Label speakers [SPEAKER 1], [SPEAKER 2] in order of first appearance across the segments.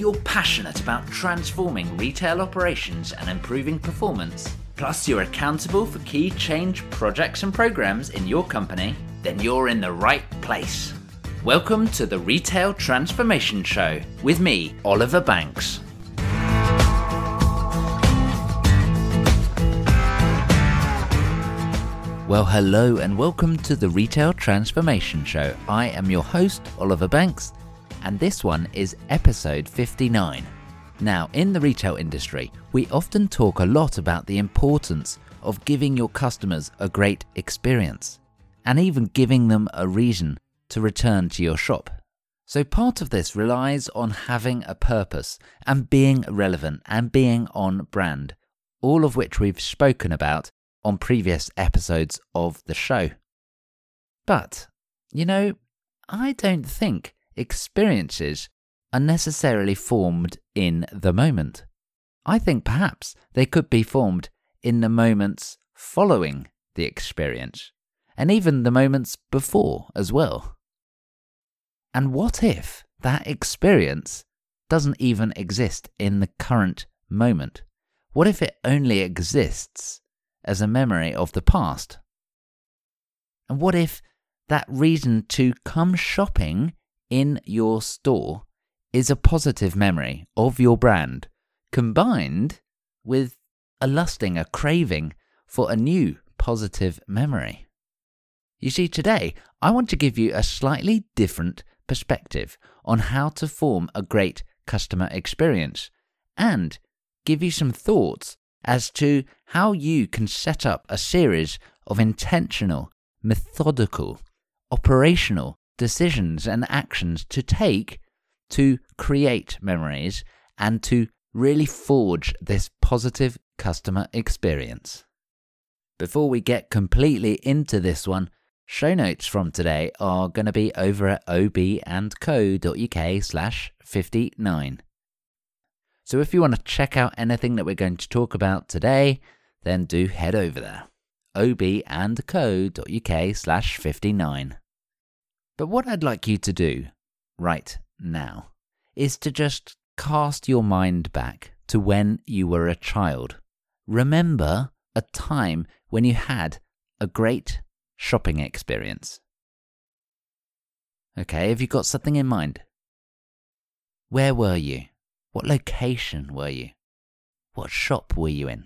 [SPEAKER 1] you're passionate about transforming retail operations and improving performance, plus you're accountable for key change projects and programs in your company, then you're in the right place. Welcome to the Retail Transformation Show with me, Oliver Banks. Well, hello and welcome to the Retail Transformation Show. I am your host, Oliver Banks, and this one is episode 59. Now, in the retail industry, we often talk a lot about the importance of giving your customers a great experience and even giving them a reason to return to your shop. So, part of this relies on having a purpose and being relevant and being on brand, all of which we've spoken about on previous episodes of the show. But, you know, I don't think experiences are necessarily formed in the moment. I think perhaps they could be formed in the moments following the experience, and even the moments before as well. And what if that experience doesn't even exist in the current moment? What if it only exists as a memory of the past? And what if that reason to come shopping in your store is a positive memory of your brand combined with a lusting, a craving for a new positive memory? You see, today I want to give you a slightly different perspective on how to form a great customer experience and give you some thoughts as to how you can set up a series of intentional, methodical, operational decisions and actions to take to create memories and to really forge this positive customer experience. Before we get completely into this one, show notes from today are going to be over at obandco.uk slash 59. So if you want to check out anything that we're going to talk about today, then do head over there. obandco.uk slash 59. But what I'd like you to do right now is to just cast your mind back to when you were a child. Remember a time when you had a great shopping experience. Okay, have you got something in mind? Where were you? What location were you? What shop were you in?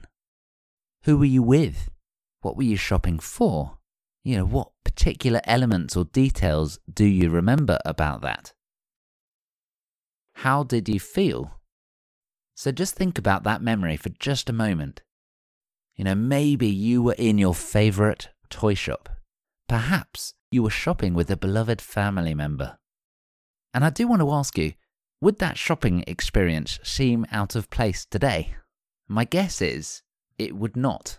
[SPEAKER 1] Who were you with? What were you shopping for? You know, what particular elements or details do you remember about that? How did you feel? So just think about that memory for just a moment. You know, maybe you were in your favorite toy shop. Perhaps you were shopping with a beloved family member. And I do want to ask you would that shopping experience seem out of place today? My guess is it would not.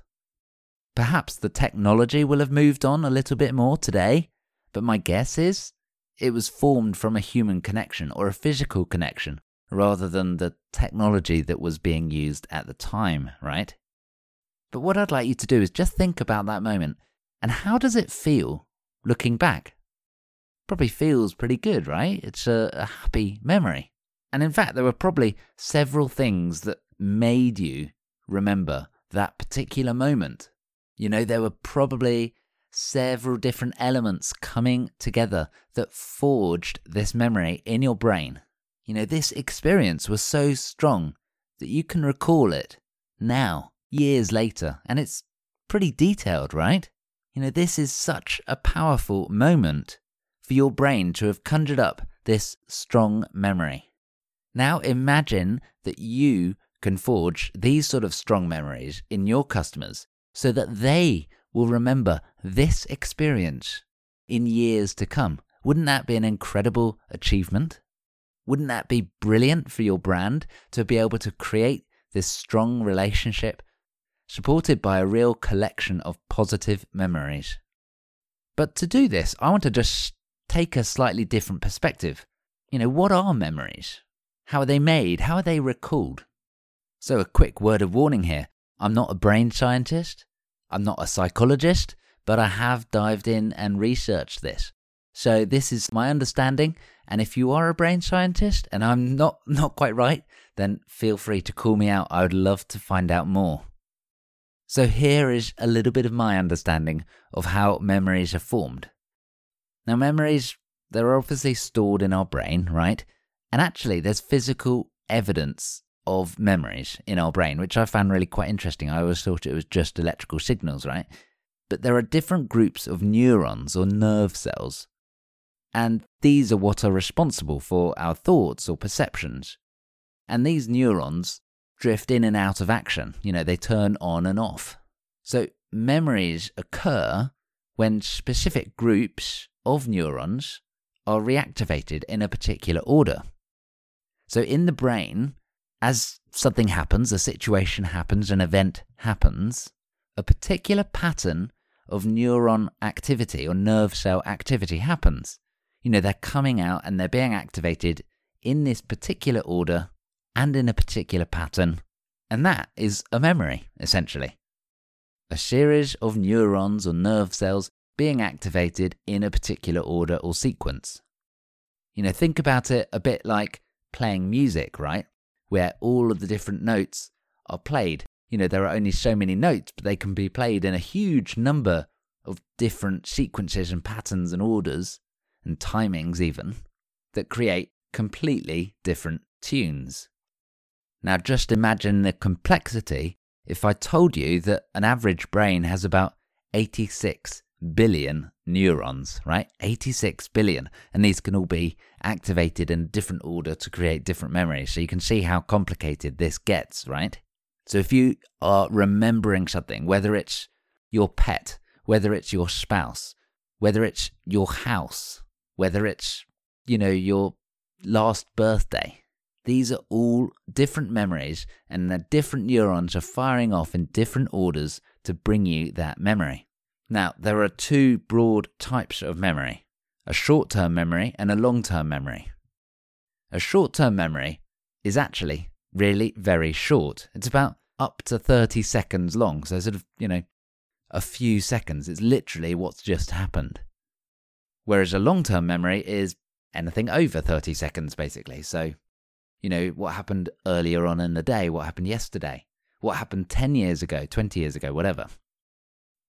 [SPEAKER 1] Perhaps the technology will have moved on a little bit more today, but my guess is it was formed from a human connection or a physical connection rather than the technology that was being used at the time, right? But what I'd like you to do is just think about that moment and how does it feel looking back? Probably feels pretty good, right? It's a, a happy memory. And in fact, there were probably several things that made you remember that particular moment. You know, there were probably several different elements coming together that forged this memory in your brain. You know, this experience was so strong that you can recall it now, years later, and it's pretty detailed, right? You know, this is such a powerful moment for your brain to have conjured up this strong memory. Now imagine that you can forge these sort of strong memories in your customers so that they will remember this experience in years to come. Wouldn't that be an incredible achievement? Wouldn't that be brilliant for your brand to be able to create this strong relationship supported by a real collection of positive memories? But to do this, I want to just take a slightly different perspective. You know, what are memories? How are they made? How are they recalled? So, a quick word of warning here I'm not a brain scientist, I'm not a psychologist, but I have dived in and researched this. So this is my understanding. And if you are a brain scientist and I'm not, not quite right, then feel free to call me out. I would love to find out more. So here is a little bit of my understanding of how memories are formed. Now, memories, they're obviously stored in our brain, right? And actually, there's physical evidence of memories in our brain, which I found really quite interesting. I always thought it was just electrical signals, right? But there are different groups of neurons or nerve cells, and these are what are responsible for our thoughts or perceptions. And these neurons drift in and out of action, you know, they turn on and off. So memories occur when specific groups of neurons are reactivated in a particular order. So in the brain, as something happens, a situation happens, an event happens, a particular pattern of neuron activity or nerve cell activity happens. You know, they're coming out and they're being activated in this particular order and in a particular pattern. And that is a memory, essentially. A series of neurons or nerve cells being activated in a particular order or sequence. You know, think about it a bit like playing music, right? Where all of the different notes are played. You know, there are only so many notes, but they can be played in a huge number of different sequences and patterns and orders and timings, even, that create completely different tunes. Now, just imagine the complexity if I told you that an average brain has about 86 billion neurons, right? 86 billion. And these can all be activated in different order to create different memories. So you can see how complicated this gets, right? So if you are remembering something, whether it's your pet, whether it's your spouse, whether it's your house, whether it's, you know, your last birthday, these are all different memories, and the different neurons are firing off in different orders to bring you that memory. Now, there are two broad types of memory a short term memory and a long term memory. A short term memory is actually really very short. It's about up to 30 seconds long. So, sort of, you know, a few seconds. It's literally what's just happened. Whereas a long term memory is anything over 30 seconds, basically. So, you know, what happened earlier on in the day, what happened yesterday, what happened 10 years ago, 20 years ago, whatever.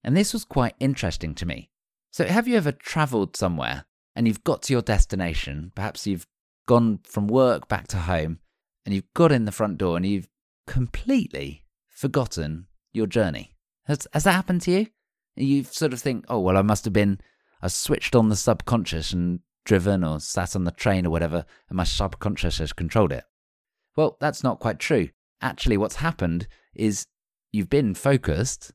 [SPEAKER 1] And this was quite interesting to me. So, have you ever traveled somewhere and you've got to your destination? Perhaps you've gone from work back to home and you've got in the front door and you've completely forgotten your journey. Has, has that happened to you? You sort of think, oh, well, I must have been, I switched on the subconscious and driven or sat on the train or whatever, and my subconscious has controlled it. Well, that's not quite true. Actually, what's happened is you've been focused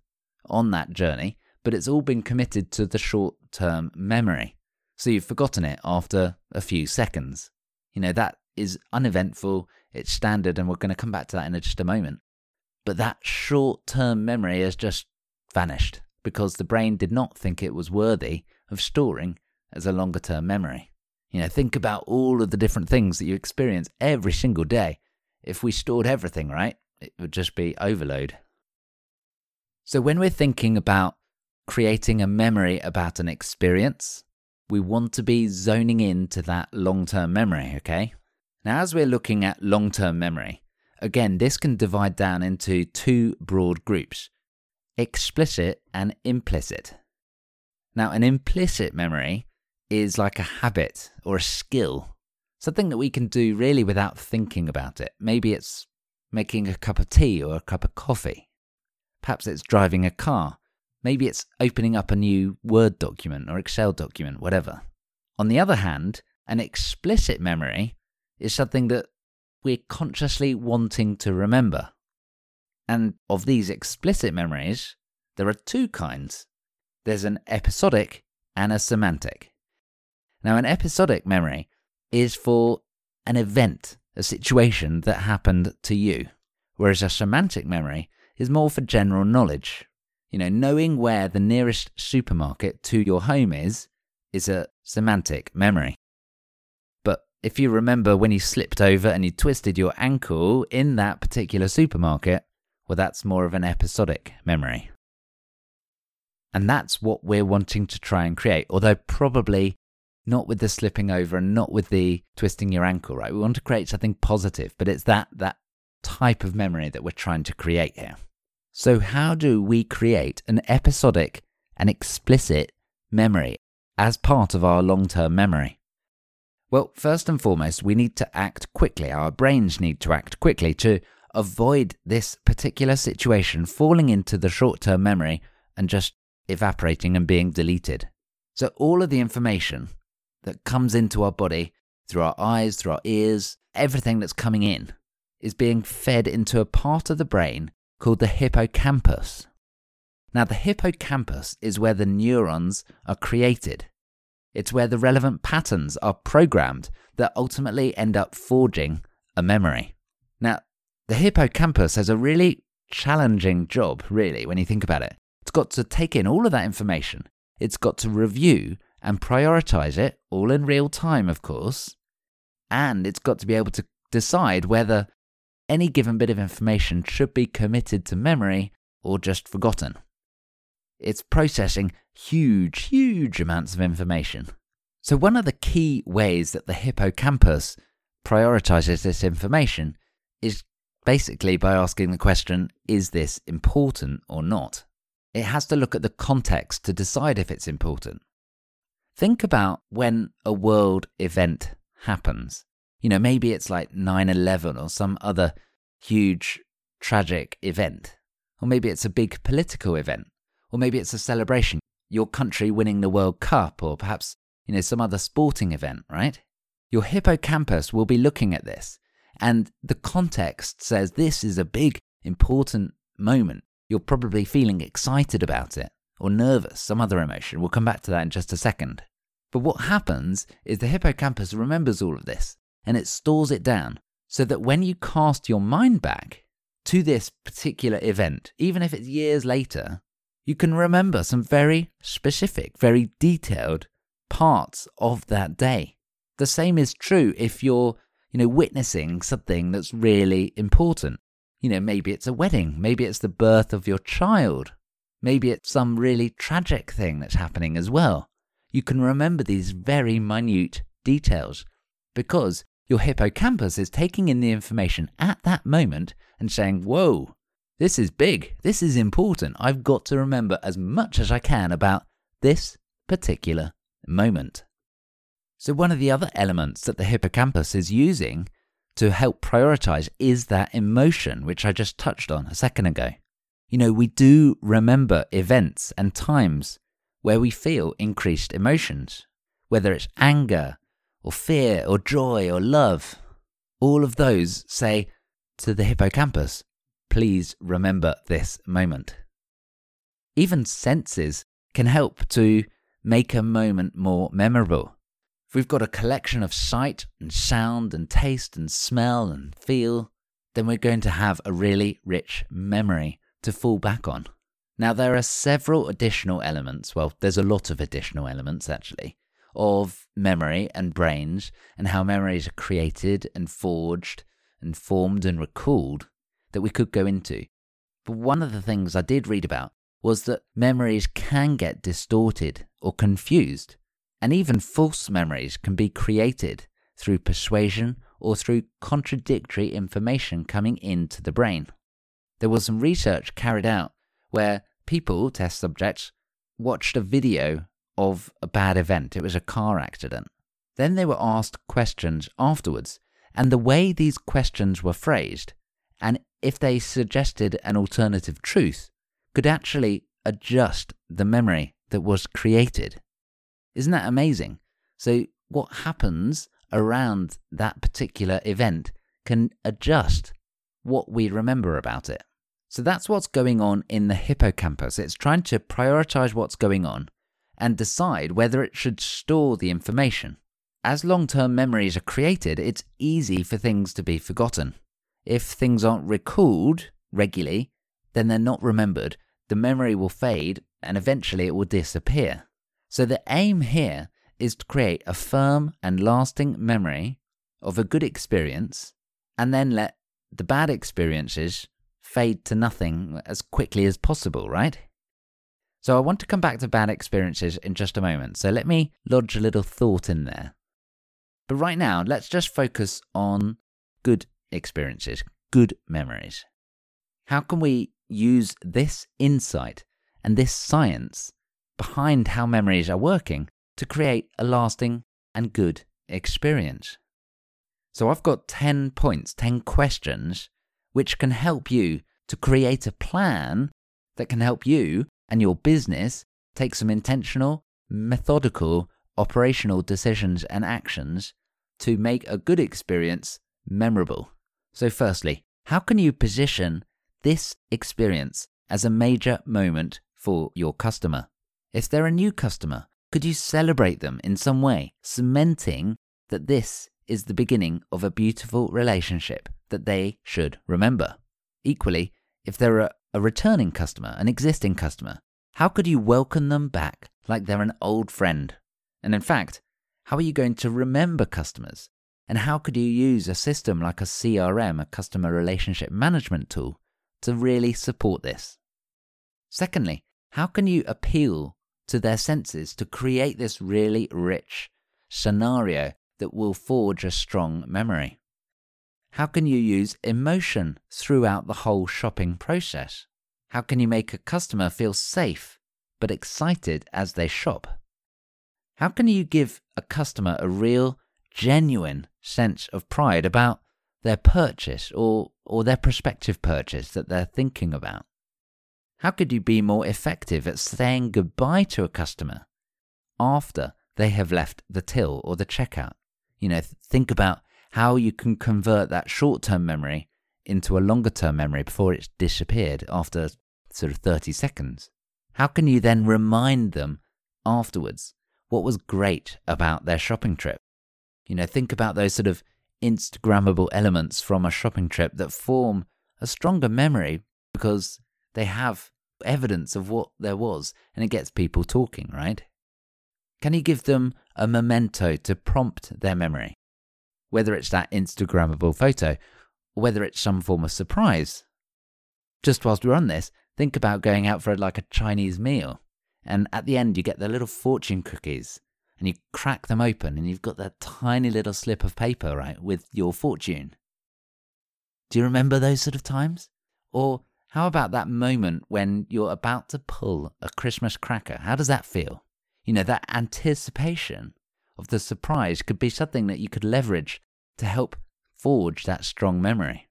[SPEAKER 1] on that journey, but it's all been committed to the short term memory. So you've forgotten it after a few seconds. You know, that is uneventful, it's standard, and we're going to come back to that in just a moment. But that short term memory has just vanished because the brain did not think it was worthy of storing as a longer term memory. You know, think about all of the different things that you experience every single day. If we stored everything, right, it would just be overload. So, when we're thinking about creating a memory about an experience, we want to be zoning in to that long term memory, okay? Now, as we're looking at long term memory, again, this can divide down into two broad groups explicit and implicit. Now, an implicit memory is like a habit or a skill, something that we can do really without thinking about it. Maybe it's making a cup of tea or a cup of coffee. Perhaps it's driving a car. Maybe it's opening up a new Word document or Excel document, whatever. On the other hand, an explicit memory is something that we're consciously wanting to remember. And of these explicit memories, there are two kinds there's an episodic and a semantic. Now, an episodic memory is for an event, a situation that happened to you, whereas a semantic memory is more for general knowledge. You know, knowing where the nearest supermarket to your home is, is a semantic memory. But if you remember when you slipped over and you twisted your ankle in that particular supermarket, well, that's more of an episodic memory. And that's what we're wanting to try and create, although probably not with the slipping over and not with the twisting your ankle, right? We want to create something positive, but it's that that type of memory that we're trying to create here. So how do we create an episodic and explicit memory as part of our long-term memory? Well, first and foremost, we need to act quickly. Our brains need to act quickly to avoid this particular situation falling into the short term memory and just evaporating and being deleted. So, all of the information that comes into our body through our eyes, through our ears, everything that's coming in is being fed into a part of the brain called the hippocampus. Now, the hippocampus is where the neurons are created. It's where the relevant patterns are programmed that ultimately end up forging a memory. Now, the hippocampus has a really challenging job, really, when you think about it. It's got to take in all of that information, it's got to review and prioritize it, all in real time, of course, and it's got to be able to decide whether any given bit of information should be committed to memory or just forgotten. It's processing huge, huge amounts of information. So, one of the key ways that the hippocampus prioritizes this information is basically by asking the question is this important or not? It has to look at the context to decide if it's important. Think about when a world event happens. You know, maybe it's like 9 11 or some other huge tragic event. Or maybe it's a big political event. Or maybe it's a celebration, your country winning the World Cup, or perhaps, you know, some other sporting event, right? Your hippocampus will be looking at this and the context says this is a big, important moment. You're probably feeling excited about it, or nervous, some other emotion. We'll come back to that in just a second. But what happens is the hippocampus remembers all of this and it stores it down so that when you cast your mind back to this particular event, even if it's years later, you can remember some very specific, very detailed parts of that day. The same is true if you're you know, witnessing something that's really important. You know, maybe it's a wedding, maybe it's the birth of your child, maybe it's some really tragic thing that's happening as well. You can remember these very minute details because your hippocampus is taking in the information at that moment and saying, Whoa, this is big, this is important. I've got to remember as much as I can about this particular moment. So, one of the other elements that the hippocampus is using to help prioritize is that emotion, which I just touched on a second ago. You know, we do remember events and times where we feel increased emotions, whether it's anger or fear or joy or love. All of those say to the hippocampus, please remember this moment. Even senses can help to make a moment more memorable. If we've got a collection of sight and sound and taste and smell and feel, then we're going to have a really rich memory to fall back on. Now, there are several additional elements, well, there's a lot of additional elements actually, of memory and brains and how memories are created and forged and formed and recalled that we could go into. But one of the things I did read about was that memories can get distorted or confused and even false memories can be created through persuasion or through contradictory information coming into the brain. There was some research carried out where people, test subjects, watched a video of a bad event. It was a car accident. Then they were asked questions afterwards, and the way these questions were phrased, and if they suggested an alternative truth, could actually adjust the memory that was created. Isn't that amazing? So, what happens around that particular event can adjust what we remember about it. So, that's what's going on in the hippocampus. It's trying to prioritize what's going on and decide whether it should store the information. As long term memories are created, it's easy for things to be forgotten. If things aren't recalled regularly, then they're not remembered, the memory will fade, and eventually it will disappear. So the aim here is to create a firm and lasting memory of a good experience and then let the bad experiences fade to nothing as quickly as possible, right? So I want to come back to bad experiences in just a moment. So let me lodge a little thought in there. But right now, let's just focus on good experiences, good memories. How can we use this insight and this science behind how memories are working to create a lasting and good experience? So I've got 10 points, 10 questions, which can help you to create a plan that can help you and your business take some intentional, methodical, operational decisions and actions to make a good experience memorable. So, firstly, how can you position this experience as a major moment for your customer? If they're a new customer, could you celebrate them in some way, cementing that this is the beginning of a beautiful relationship that they should remember? Equally, if they're a returning customer, an existing customer, how could you welcome them back like they're an old friend? And in fact, how are you going to remember customers? And how could you use a system like a CRM, a customer relationship management tool, to really support this? Secondly, how can you appeal to their senses to create this really rich scenario that will forge a strong memory? How can you use emotion throughout the whole shopping process? How can you make a customer feel safe but excited as they shop? How can you give a customer a real, genuine sense of pride about their purchase or, or their prospective purchase that they're thinking about? How could you be more effective at saying goodbye to a customer after they have left the till or the checkout? You know, think about how you can convert that short term memory into a longer term memory before it's disappeared after sort of 30 seconds. How can you then remind them afterwards what was great about their shopping trip? You know, think about those sort of Instagrammable elements from a shopping trip that form a stronger memory because they have evidence of what there was and it gets people talking, right? Can you give them a memento to prompt their memory? Whether it's that Instagrammable photo or whether it's some form of surprise. Just whilst we're on this, think about going out for like a Chinese meal, and at the end you get the little fortune cookies, and you crack them open, and you've got that tiny little slip of paper, right, with your fortune. Do you remember those sort of times? Or how about that moment when you're about to pull a Christmas cracker? How does that feel? You know, that anticipation of the surprise could be something that you could leverage to help forge that strong memory.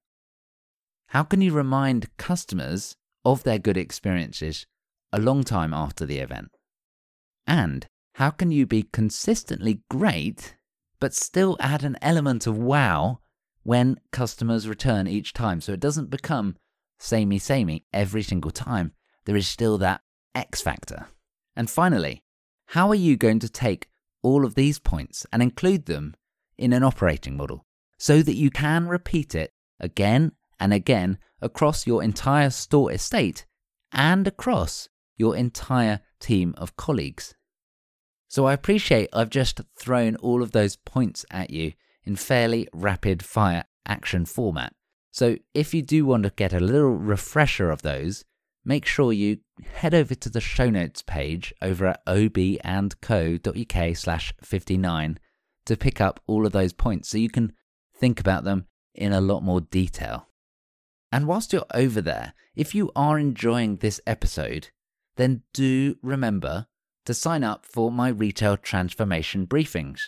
[SPEAKER 1] How can you remind customers of their good experiences a long time after the event? And how can you be consistently great but still add an element of wow when customers return each time so it doesn't become samey samey every single time? There is still that X factor. And finally, how are you going to take all of these points and include them in an operating model so that you can repeat it again and again across your entire store estate and across your entire team of colleagues. So I appreciate I've just thrown all of those points at you in fairly rapid fire action format. So if you do want to get a little refresher of those, make sure you head over to the show notes page over at obandco.uk slash 59 to pick up all of those points so you can think about them in a lot more detail. And whilst you're over there, if you are enjoying this episode, then do remember to sign up for my retail transformation briefings.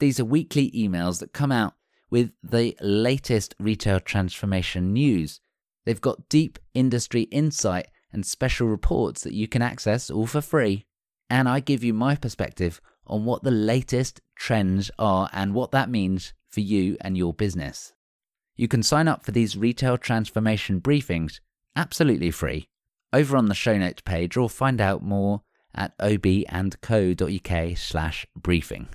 [SPEAKER 1] These are weekly emails that come out with the latest retail transformation news. They've got deep industry insight and special reports that you can access all for free. And I give you my perspective on what the latest trends are and what that means for you and your business. You can sign up for these retail transformation briefings absolutely free over on the show notes page or find out more at obandco.uk slash briefing.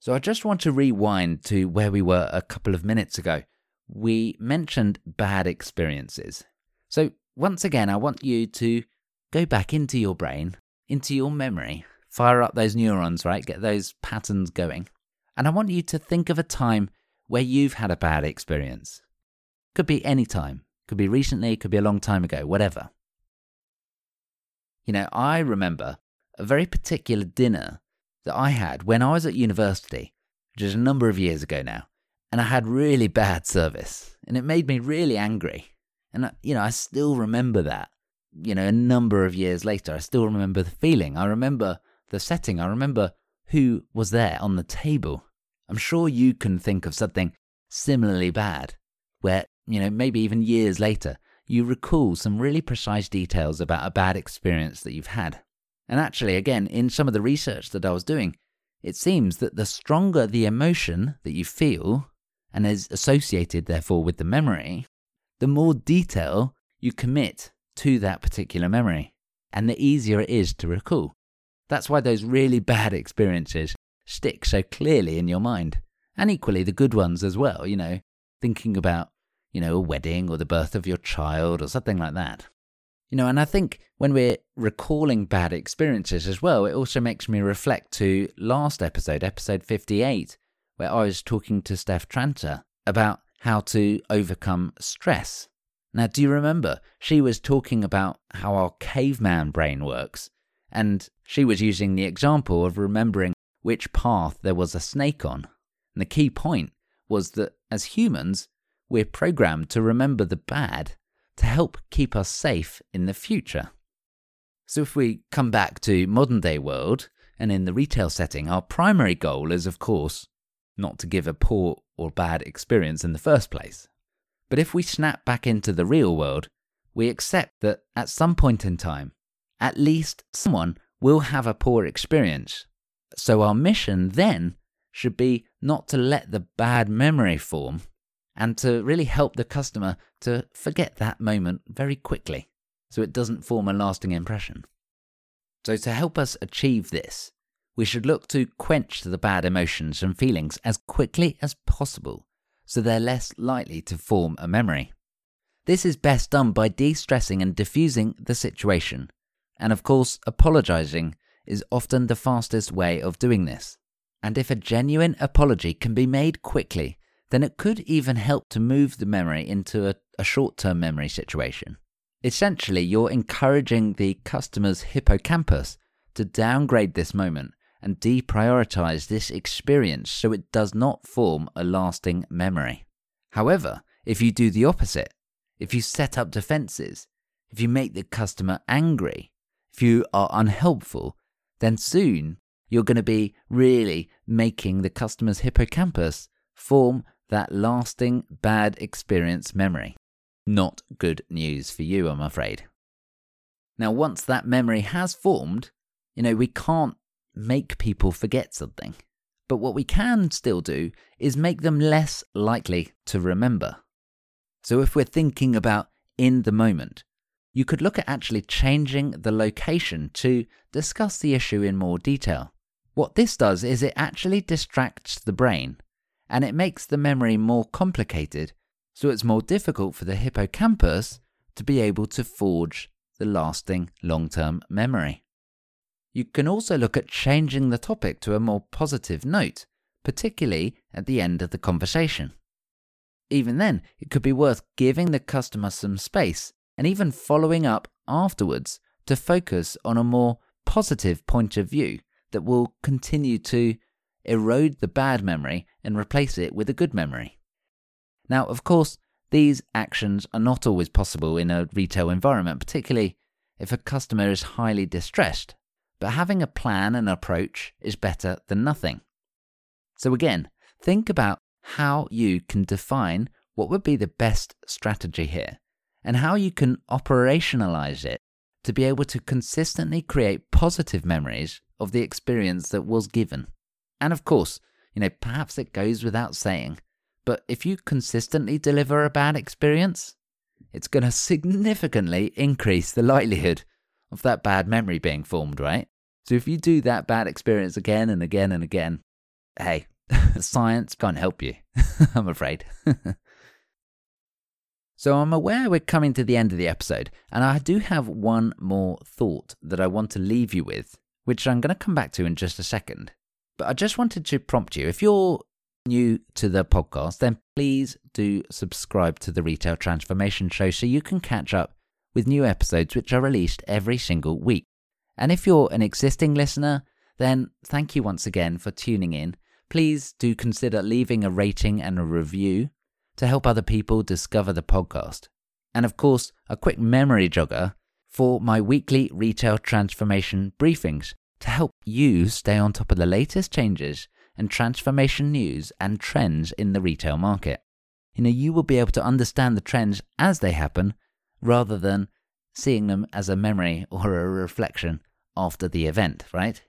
[SPEAKER 1] So I just want to rewind to where we were a couple of minutes ago. We mentioned bad experiences. So once again, I want you to go back into your brain, into your memory, fire up those neurons, right? Get those patterns going. And I want you to think of a time where you've had a bad experience. Could be any time, could be recently, could be a long time ago, whatever. You know, I remember a very particular dinner that I had when I was at university, which is a number of years ago now, and I had really bad service, and it made me really angry. And, you know, I still remember that. You know, a number of years later, I still remember the feeling. I remember the setting. I remember who was there on the table. I'm sure you can think of something similarly bad, where, you know, maybe even years later, you recall some really precise details about a bad experience that you've had. And actually, again, in some of the research that I was doing, it seems that the stronger the emotion that you feel and is associated, therefore, with the memory, the more detail you commit to that particular memory, and the easier it is to recall. That's why those really bad experiences stick so clearly in your mind, and equally the good ones as well, you know, thinking about, you know, a wedding or the birth of your child or something like that. You know, and I think when we're recalling bad experiences as well, it also makes me reflect to last episode, episode 58, where I was talking to Steph Tranter about how to overcome stress. Now, do you remember? She was talking about how our caveman brain works, and she was using the example of remembering which path there was a snake on. And the key point was that as humans, we're programmed to remember the bad to help keep us safe in the future. So, if we come back to modern day world and in the retail setting, our primary goal is, of course, not to give a poor or bad experience in the first place. But if we snap back into the real world, we accept that at some point in time, at least someone will have a poor experience. So, our mission then should be not to let the bad memory form and to really help the customer to forget that moment very quickly so it doesn't form a lasting impression. So, to help us achieve this, we should look to quench the bad emotions and feelings as quickly as possible so they're less likely to form a memory. This is best done by de stressing and diffusing the situation, and of course, apologizing is often the fastest way of doing this. And if a genuine apology can be made quickly, then it could even help to move the memory into a, a short term memory situation. Essentially, you're encouraging the customer's hippocampus to downgrade this moment and deprioritize this experience so it does not form a lasting memory. However, if you do the opposite, if you set up defenses, if you make the customer angry, if you are unhelpful, then soon you're going to be really making the customer's hippocampus form that lasting bad experience memory. Not good news for you, I'm afraid. Now, once that memory has formed, you know, we can't make people forget something. But what we can still do is make them less likely to remember. So if we're thinking about in the moment, you could look at actually changing the location to discuss the issue in more detail. What this does is it actually distracts the brain and it makes the memory more complicated, so it's more difficult for the hippocampus to be able to forge the lasting long term memory. You can also look at changing the topic to a more positive note, particularly at the end of the conversation. Even then, it could be worth giving the customer some space and even following up afterwards to focus on a more positive point of view that will continue to erode the bad memory and replace it with a good memory. Now, of course, these actions are not always possible in a retail environment, particularly if a customer is highly distressed, but having a plan and approach is better than nothing. So, again, think about how you can define what would be the best strategy here and how you can operationalize it to be able to consistently create positive memories of the experience that was given. And of course, you know, perhaps it goes without saying, but if you consistently deliver a bad experience, it's going to significantly increase the likelihood of that bad memory being formed, right? So if you do that bad experience again and again and again, hey, science can't help you, I'm afraid. so I'm aware we're coming to the end of the episode, and I do have one more thought that I want to leave you with, which I'm going to come back to in just a second. But I just wanted to prompt you if you're new to the podcast, then please do subscribe to the Retail Transformation Show so you can catch up with new episodes which are released every single week. And if you're an existing listener, then thank you once again for tuning in. Please do consider leaving a rating and a review to help other people discover the podcast. And of course, a quick memory jogger for my weekly retail transformation briefings to help you stay on top of the latest changes and transformation news and trends in the retail market. You know, you will be able to understand the trends as they happen rather than seeing them as a memory or a reflection after the event, right?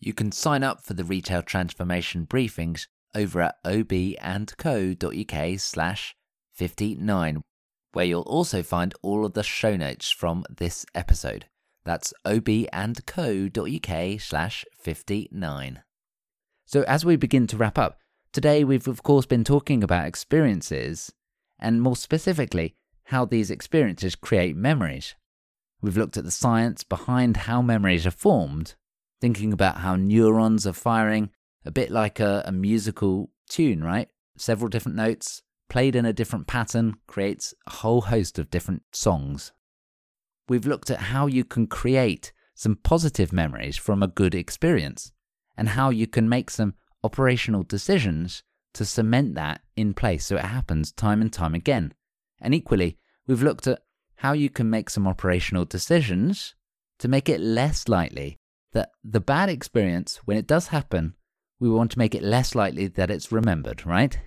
[SPEAKER 1] You can sign up for the retail transformation briefings over at obandco.uk slash 59, where you'll also find all of the show notes from this episode. That's obandco.uk slash 59. So as we begin to wrap up, today we've of course been talking about experiences, and more specifically, how these experiences create memories. We've looked at the science behind how memories are formed, thinking about how neurons are firing, a bit like a, a musical tune, right? Several different notes, played in a different pattern, creates a whole host of different songs. We've looked at how you can create some positive memories from a good experience and how you can make some operational decisions to cement that in place so it happens time and time again. And equally, we've looked at how you can make some operational decisions to make it less likely that the bad experience, when it does happen, we want to make it less likely that it's remembered, right?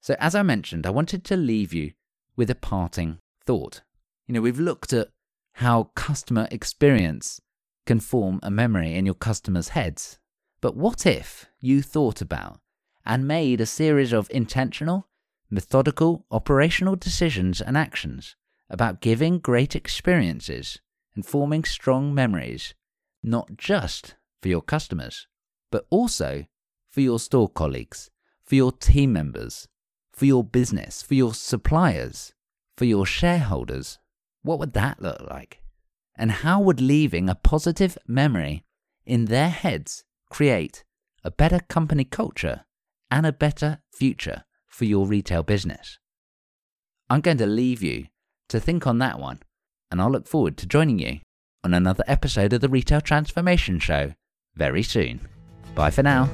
[SPEAKER 1] So, as I mentioned, I wanted to leave you with a parting thought. You know, we've looked at how customer experience can form a memory in your customers' heads. But what if you thought about and made a series of intentional methodical, operational decisions and actions about giving great experiences and forming strong memories, not just for your customers, but also for your store colleagues, for your team members, for your business, for your suppliers, for your shareholders. What would that look like? And how would leaving a positive memory in their heads create a better company culture and a better future for your retail business? I'm going to leave you to think on that one, and I'll look forward to joining you on another episode of the Retail Transformation Show very soon. Bye for now.